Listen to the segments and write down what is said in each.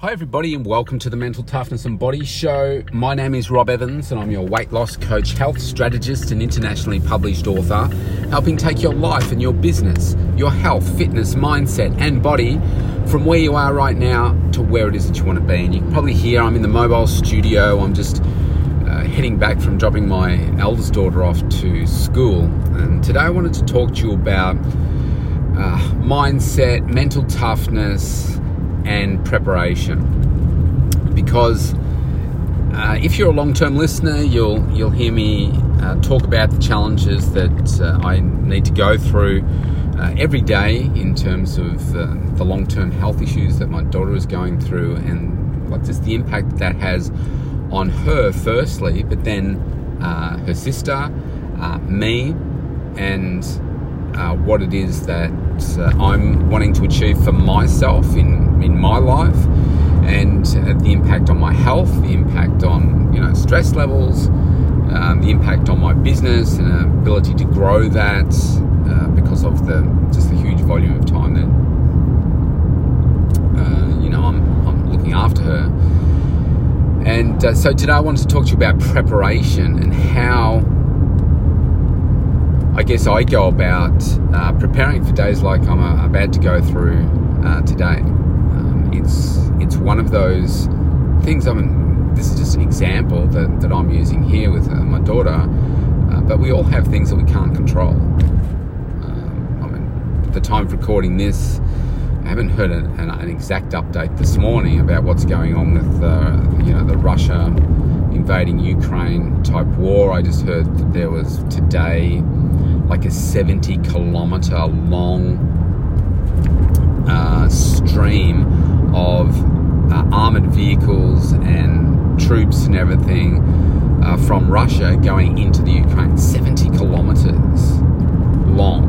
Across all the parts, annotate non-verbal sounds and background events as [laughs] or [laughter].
Hi, everybody, and welcome to the Mental Toughness and Body Show. My name is Rob Evans, and I'm your weight loss coach, health strategist, and internationally published author, helping take your life and your business, your health, fitness, mindset, and body from where you are right now to where it is that you want to be. And you can probably hear I'm in the mobile studio. I'm just uh, heading back from dropping my eldest daughter off to school. And today I wanted to talk to you about uh, mindset, mental toughness and preparation. Because uh, if you're a long-term listener, you'll you'll hear me uh, talk about the challenges that uh, I need to go through uh, every day in terms of uh, the long-term health issues that my daughter is going through, and like just the impact that has on her firstly, but then uh, her sister, me, and what it is that I'm wanting to achieve for myself in in my life and uh, the impact on my health, the impact on you know stress levels, um, the impact on my business and ability to grow that uh, because of the just the huge volume of time that uh, you know I'm, I'm looking after her. And uh, so today I wanted to talk to you about preparation and how I guess I go about uh, preparing for days like I'm uh, about to go through today it's it's one of those things. I mean, this is just an example that, that I'm using here with uh, my daughter. Uh, but we all have things that we can't control. Um, I mean, at the time of recording this, I haven't heard an, an, an, exact update this morning about what's going on with uh, you know the Russia invading Ukraine type war. I just heard that there was today like a 70 kilometer long uh, stream of uh, armored vehicles and troops and everything uh, from Russia going into the Ukraine, 70 kilometers long.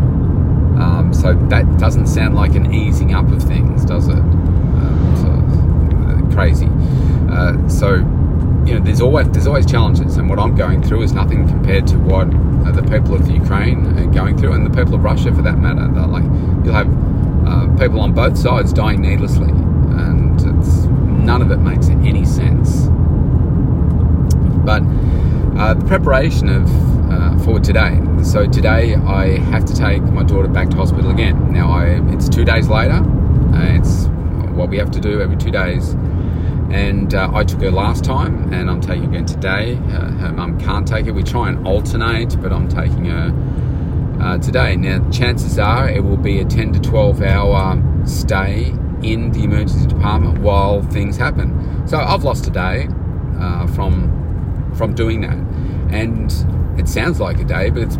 Um, so that doesn't sound like an easing up of things, does it? Uh, so, uh, crazy. Uh, so you know, there's always there's always challenges, and what I'm going through is nothing compared to what uh, the people of the Ukraine are going through, and the people of Russia, for that matter. Like you'll have uh, people on both sides dying needlessly and none of it makes any sense. But uh, the preparation of uh, for today. So today I have to take my daughter back to hospital again. Now I, it's two days later. It's what we have to do every two days. And uh, I took her last time, and I'm taking her again today. Uh, her mum can't take it. We try and alternate, but I'm taking her uh, today. Now, chances are it will be a 10 to 12 hour stay in the emergency department while things happen. So I've lost a day uh, from from doing that, and it sounds like a day, but it's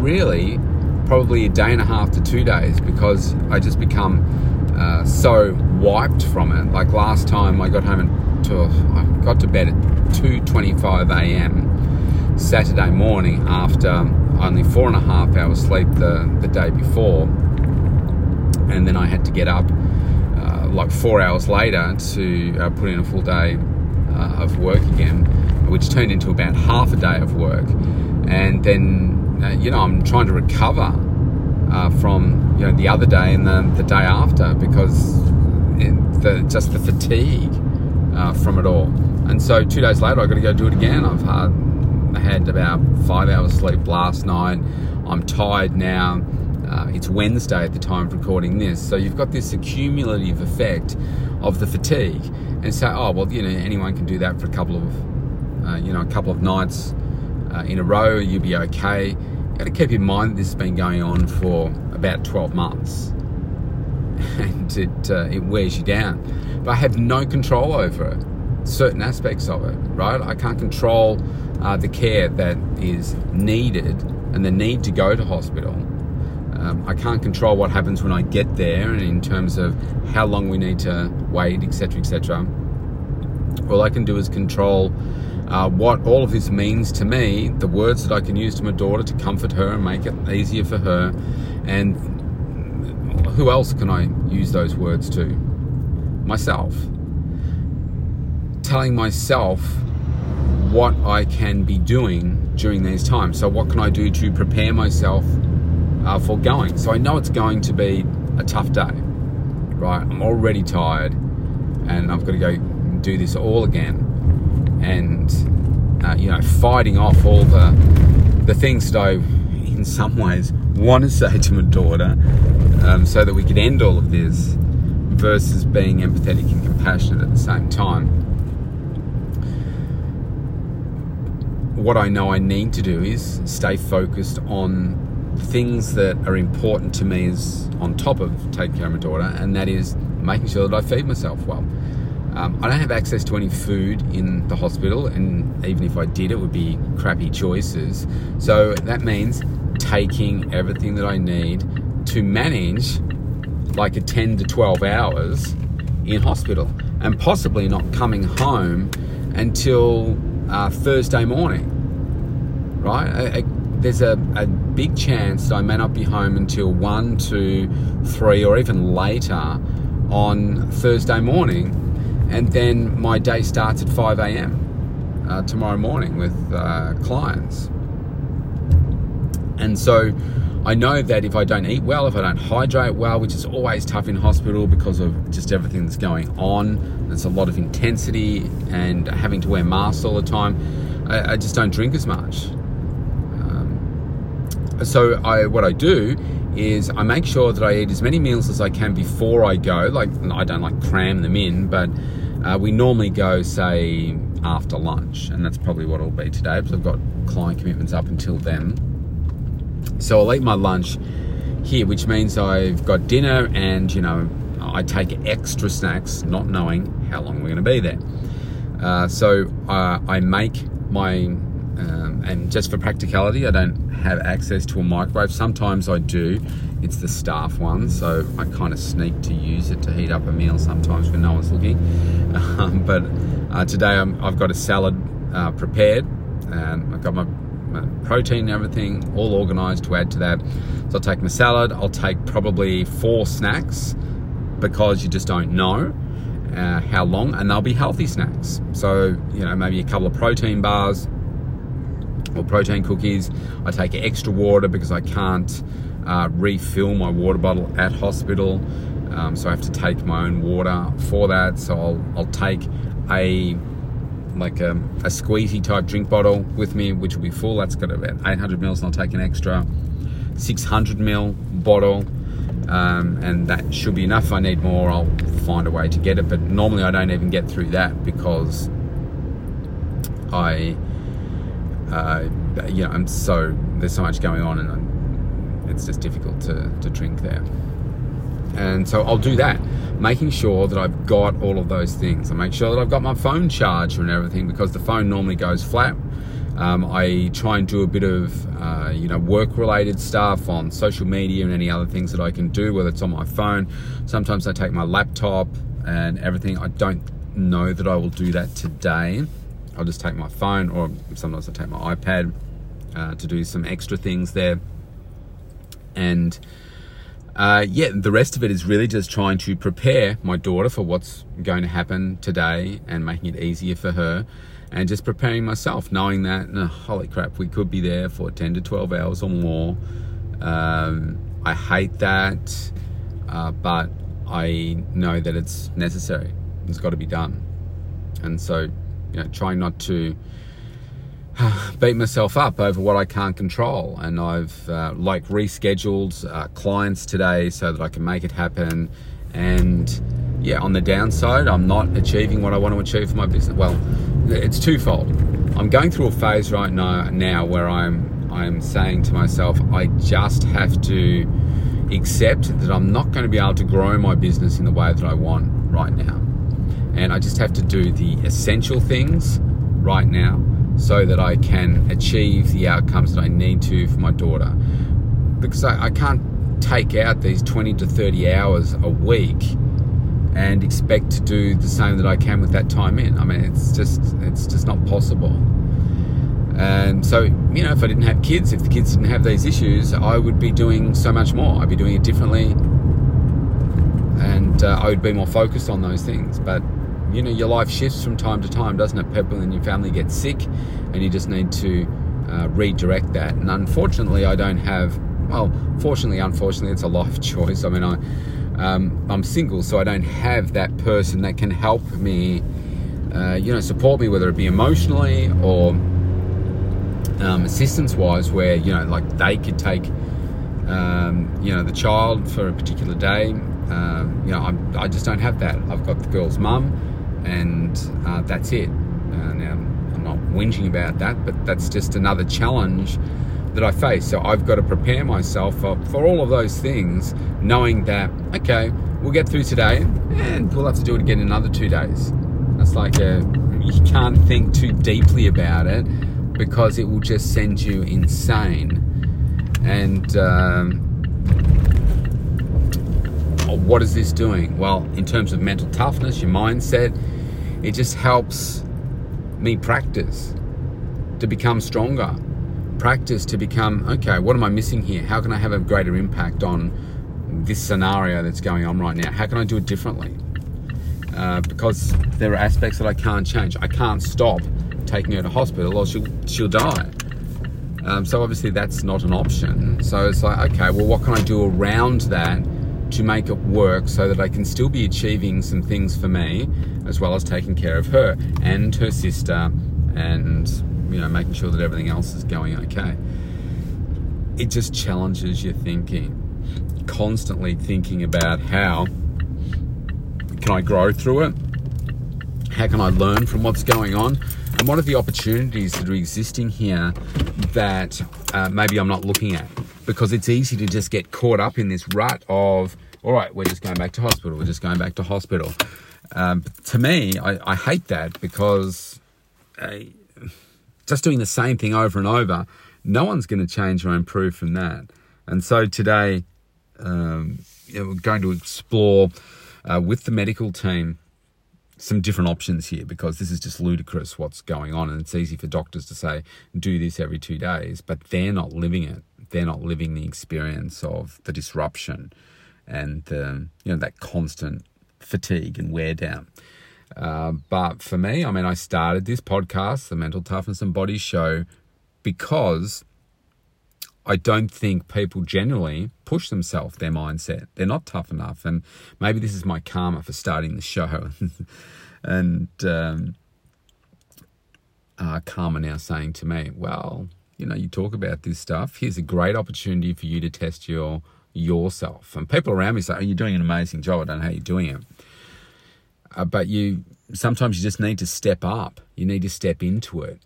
really probably a day and a half to two days because I just become uh, so wiped from it. Like last time, I got home and to I got to bed at 2:25 a.m. Saturday morning after only four and a half hours sleep the the day before, and then I had to get up like four hours later to uh, put in a full day uh, of work again, which turned into about half a day of work. And then, uh, you know, I'm trying to recover uh, from, you know, the other day and the, the day after because the, just the fatigue uh, from it all. And so two days later, I've got to go do it again. I've had, had about five hours sleep last night. I'm tired now. Uh, it's Wednesday at the time of recording this, so you've got this accumulative effect of the fatigue, and say, oh well, you know, anyone can do that for a couple of, uh, you know, a couple of nights uh, in a row, you'll be okay. You've got to keep in mind that this has been going on for about 12 months, and [laughs] it uh, it wears you down. But I have no control over it, certain aspects of it, right? I can't control uh, the care that is needed and the need to go to hospital um, I can't control what happens when I get there, and in terms of how long we need to wait, etc., etc. All I can do is control uh, what all of this means to me, the words that I can use to my daughter to comfort her and make it easier for her, and who else can I use those words to? Myself. Telling myself what I can be doing during these times. So, what can I do to prepare myself uh, for going. So I know it's going to be a tough day, right? I'm already tired, and I've got to go do this all again, and uh, you know, fighting off all the the things that I, in some ways, want to say to my daughter, um, so that we could end all of this, versus being empathetic and compassionate at the same time. What I know I need to do is stay focused on things that are important to me is on top of taking care of my daughter, and that is making sure that I feed myself well. Um, I don't have access to any food in the hospital, and even if I did, it would be crappy choices. So that means taking everything that I need to manage like a 10 to 12 hours in hospital and possibly not coming home until uh, Thursday morning, right? I, I, there's a, a big chance that I may not be home until 1, 2, 3, or even later on Thursday morning. And then my day starts at 5 a.m. Uh, tomorrow morning with uh, clients. And so I know that if I don't eat well, if I don't hydrate well, which is always tough in hospital because of just everything that's going on, there's a lot of intensity and having to wear masks all the time, I, I just don't drink as much so I what I do is I make sure that I eat as many meals as I can before I go. Like I don't like cram them in, but uh, we normally go say after lunch, and that's probably what it'll be today because I've got client commitments up until then. So I'll eat my lunch here, which means I've got dinner and you know I take extra snacks, not knowing how long we're going to be there. Uh, so uh, I make my um, and just for practicality, I don't have access to a microwave. Sometimes I do. It's the staff one, so I kind of sneak to use it to heat up a meal sometimes when no one's looking. [laughs] Um, but uh, today i have got a salad uh, prepared, and I've got my, my, protein and everything all organised to add to that. So I'll take my salad. I'll take probably four snacks because you just don't know. Uh, how long, and they'll be healthy snacks. So, you know, maybe a couple of protein bars, or protein cookies. I take extra water because I can't uh, refill my water bottle at hospital. Um, so I have to take my own water for that. So I'll, I'll take a like a, a squeezy type drink bottle with me, which will be full. That's got about 800 mils, and I'll take an extra 600 mil bottle. Um, and that should be enough. If I need more, I'll find a way to get it. But normally, I don't even get through that because I uh, you know, I'm so there's so much going on, and I'm, it's just difficult to, to drink there. And so I'll do that, making sure that I've got all of those things. I make sure that I've got my phone charger and everything because the phone normally goes flat. Um, I try and do a bit of uh, you know work-related stuff on social media and any other things that I can do, whether it's on my phone. Sometimes I take my laptop and everything. I don't know that I will do that today. I'll just take my phone or sometimes I take my iPad uh, to do some extra things there. And uh, yeah, the rest of it is really just trying to prepare my daughter for what's going to happen today and making it easier for her. And just preparing myself, knowing that, holy crap, we could be there for 10 to 12 hours or more. Um, I hate that, uh, but I know that it's necessary. It's got to be done. And so you know, trying not to [sighs] beat myself up over what I can't control. And I've uh, like rescheduled uh, clients today so that I can make it happen. And yeah, on the downside, I'm not achieving what I want to achieve for my business. Well, it's twofold. I'm going through a phase right now, now where I'm I'm saying to myself, I just have to accept that I'm not going to be able to grow my business in the way that I want right now and I just have to do the essential things right now so that I can achieve the outcomes that I need to for my daughter. Because I, I can't take out these 20 to 30 hours a week and expect to do the same that I can with that time in. I mean, it's just it's just not possible. And so, you know, if I didn't have kids, if the kids didn't have these issues, I would be doing so much more. I'd be doing it differently, and uh, I would be more focused on those things. But you know, your life shifts from time to time, doesn't it? People in your family get sick, and you just need to uh, redirect that. And unfortunately, I don't have. Well, fortunately, unfortunately, it's a life [laughs] choice. I mean, I Um, I'm single, so I don't have that person that can help me, uh, you know, support me, whether it be emotionally or um, assistance wise, where, you know, like they could take, um, you know, the child for a particular day. Um, you know, I'm, i just don't have that. I've got the girl's mum, and uh, that's it. Uh, now, I'm not whinging about that, but that's just another challenge that I face. So I've got to prepare myself for, for all of those things, knowing that, okay, we'll get through today and we'll have to do it again in another two days. That's like a, you can't think too deeply about it because it will just send you insane. And um, what is this doing? Well, in terms of mental toughness, your mindset, it just helps me practice to become stronger practice to become okay, what am I missing here? How can I have a greater impact on this scenario that's going on right now? How can I do it differently? Uh, because there are aspects that I can't change. I can't stop taking her to hospital or she'll, she'll die. Um, so obviously that's not an option. So it's like, okay, well, what can I do around that to make it work so that I can still be achieving some things for me as well as taking care of her and her sister and you know, making sure that everything else is going okay. It just challenges your thinking. Constantly thinking about how can I grow through it? How can I learn from what's going on? And what are the opportunities that are existing here that uh, maybe I'm not looking at? Because it's easy to just get caught up in this rut of, all right, we're just going back to hospital, we're just going back to hospital. Um, to me, I, I, hate that because uh, just doing the same thing over and over, no one's going to change or improve from that. And so today, um, you know, we're going to explore uh, with the medical team some different options here because this is just ludicrous what's going on. And it's easy for doctors to say, do this every two days, but they're not living it. They're not living the experience of the disruption and the, you know, that constant fatigue and wear down. Uh, but for me, I mean, I started this podcast, the Mental Toughness and Body Show, because I don't think people generally push themselves, their mindset. They're not tough enough. And maybe this is my karma for starting the show. [laughs] and um, uh, karma now saying to me, well, you know, you talk about this stuff. Here's a great opportunity for you to test your yourself. And people around me say, oh, you're doing an amazing job. I don't know how you're doing it. Uh, but you sometimes you just need to step up. You need to step into it.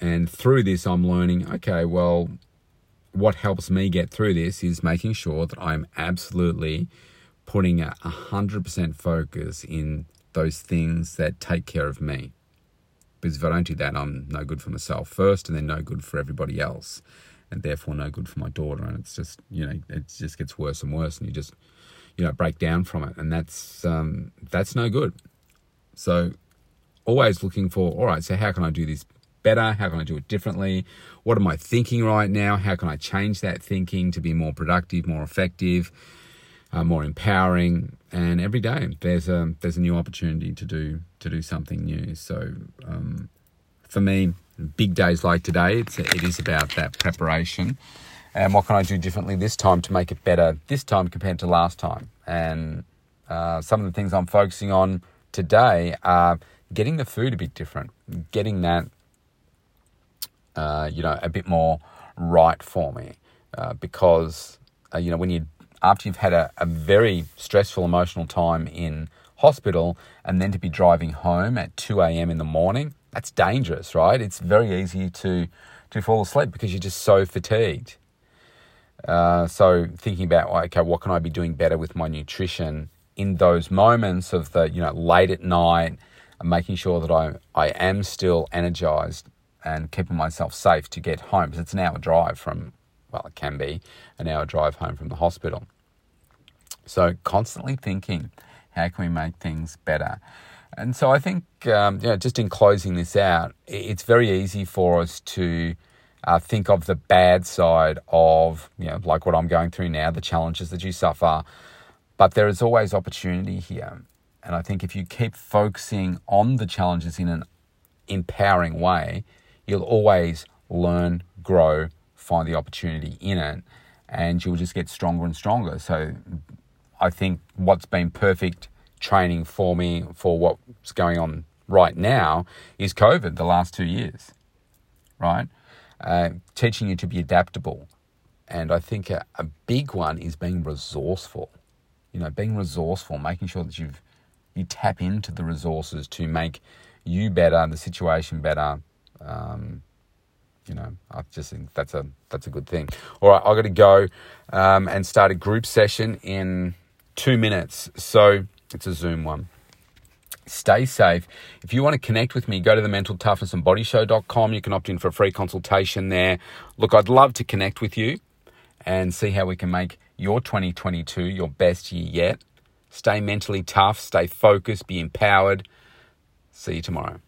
And through this, I'm learning. Okay, well, what helps me get through this is making sure that I'm absolutely putting a hundred percent focus in those things that take care of me. Because if I don't do that, I'm no good for myself first, and then no good for everybody else, and therefore no good for my daughter. And it's just you know it just gets worse and worse, and you just you know break down from it, and that's um, that's no good. So always looking for all right. So how can I do this better? How can I do it differently? What am I thinking right now? How can I change that thinking to be more productive, more effective, uh, more empowering? And every day there's a there's a new opportunity to do to do something new. So um, for me, big days like today, it's it is about that preparation and what can I do differently this time to make it better this time compared to last time? And uh, some of the things I'm focusing on today are getting the food a bit different, getting that, uh, you know, a bit more right for me. Uh, because, uh, you know, when you, after you've had a, a very stressful emotional time in hospital and then to be driving home at 2 a.m. in the morning, that's dangerous, right? It's very easy to, to fall asleep because you're just so fatigued. Uh, so thinking about okay, what can I be doing better with my nutrition in those moments of the you know late at night, making sure that I I am still energized and keeping myself safe to get home because it's an hour drive from well it can be an hour drive home from the hospital. So constantly thinking, how can we make things better? And so I think um, you know just in closing this out, it's very easy for us to uh, think of the bad side of, you know, like what I'm going through now, the challenges that you suffer. But there is always opportunity here. And I think if you keep focusing on the challenges in an empowering way, you'll always learn, grow, find the opportunity in it, and you'll just get stronger and stronger. So I think what's been perfect training for me for what's going on right now is COVID the last two years, right? Uh, teaching you to be adaptable. And I think a, a big one is being resourceful. You know, being resourceful, making sure that you've you tap into the resources to make you better, the situation better. Um, you know, I just think that's a that's a good thing. All right, I've got to go um, and start a group session in two minutes. So it's a Zoom one. Stay safe. If you want to connect with me, go to the mental toughness and body show.com. You can opt in for a free consultation there. Look, I'd love to connect with you and see how we can make your 2022 your best year yet. Stay mentally tough, stay focused, be empowered. See you tomorrow.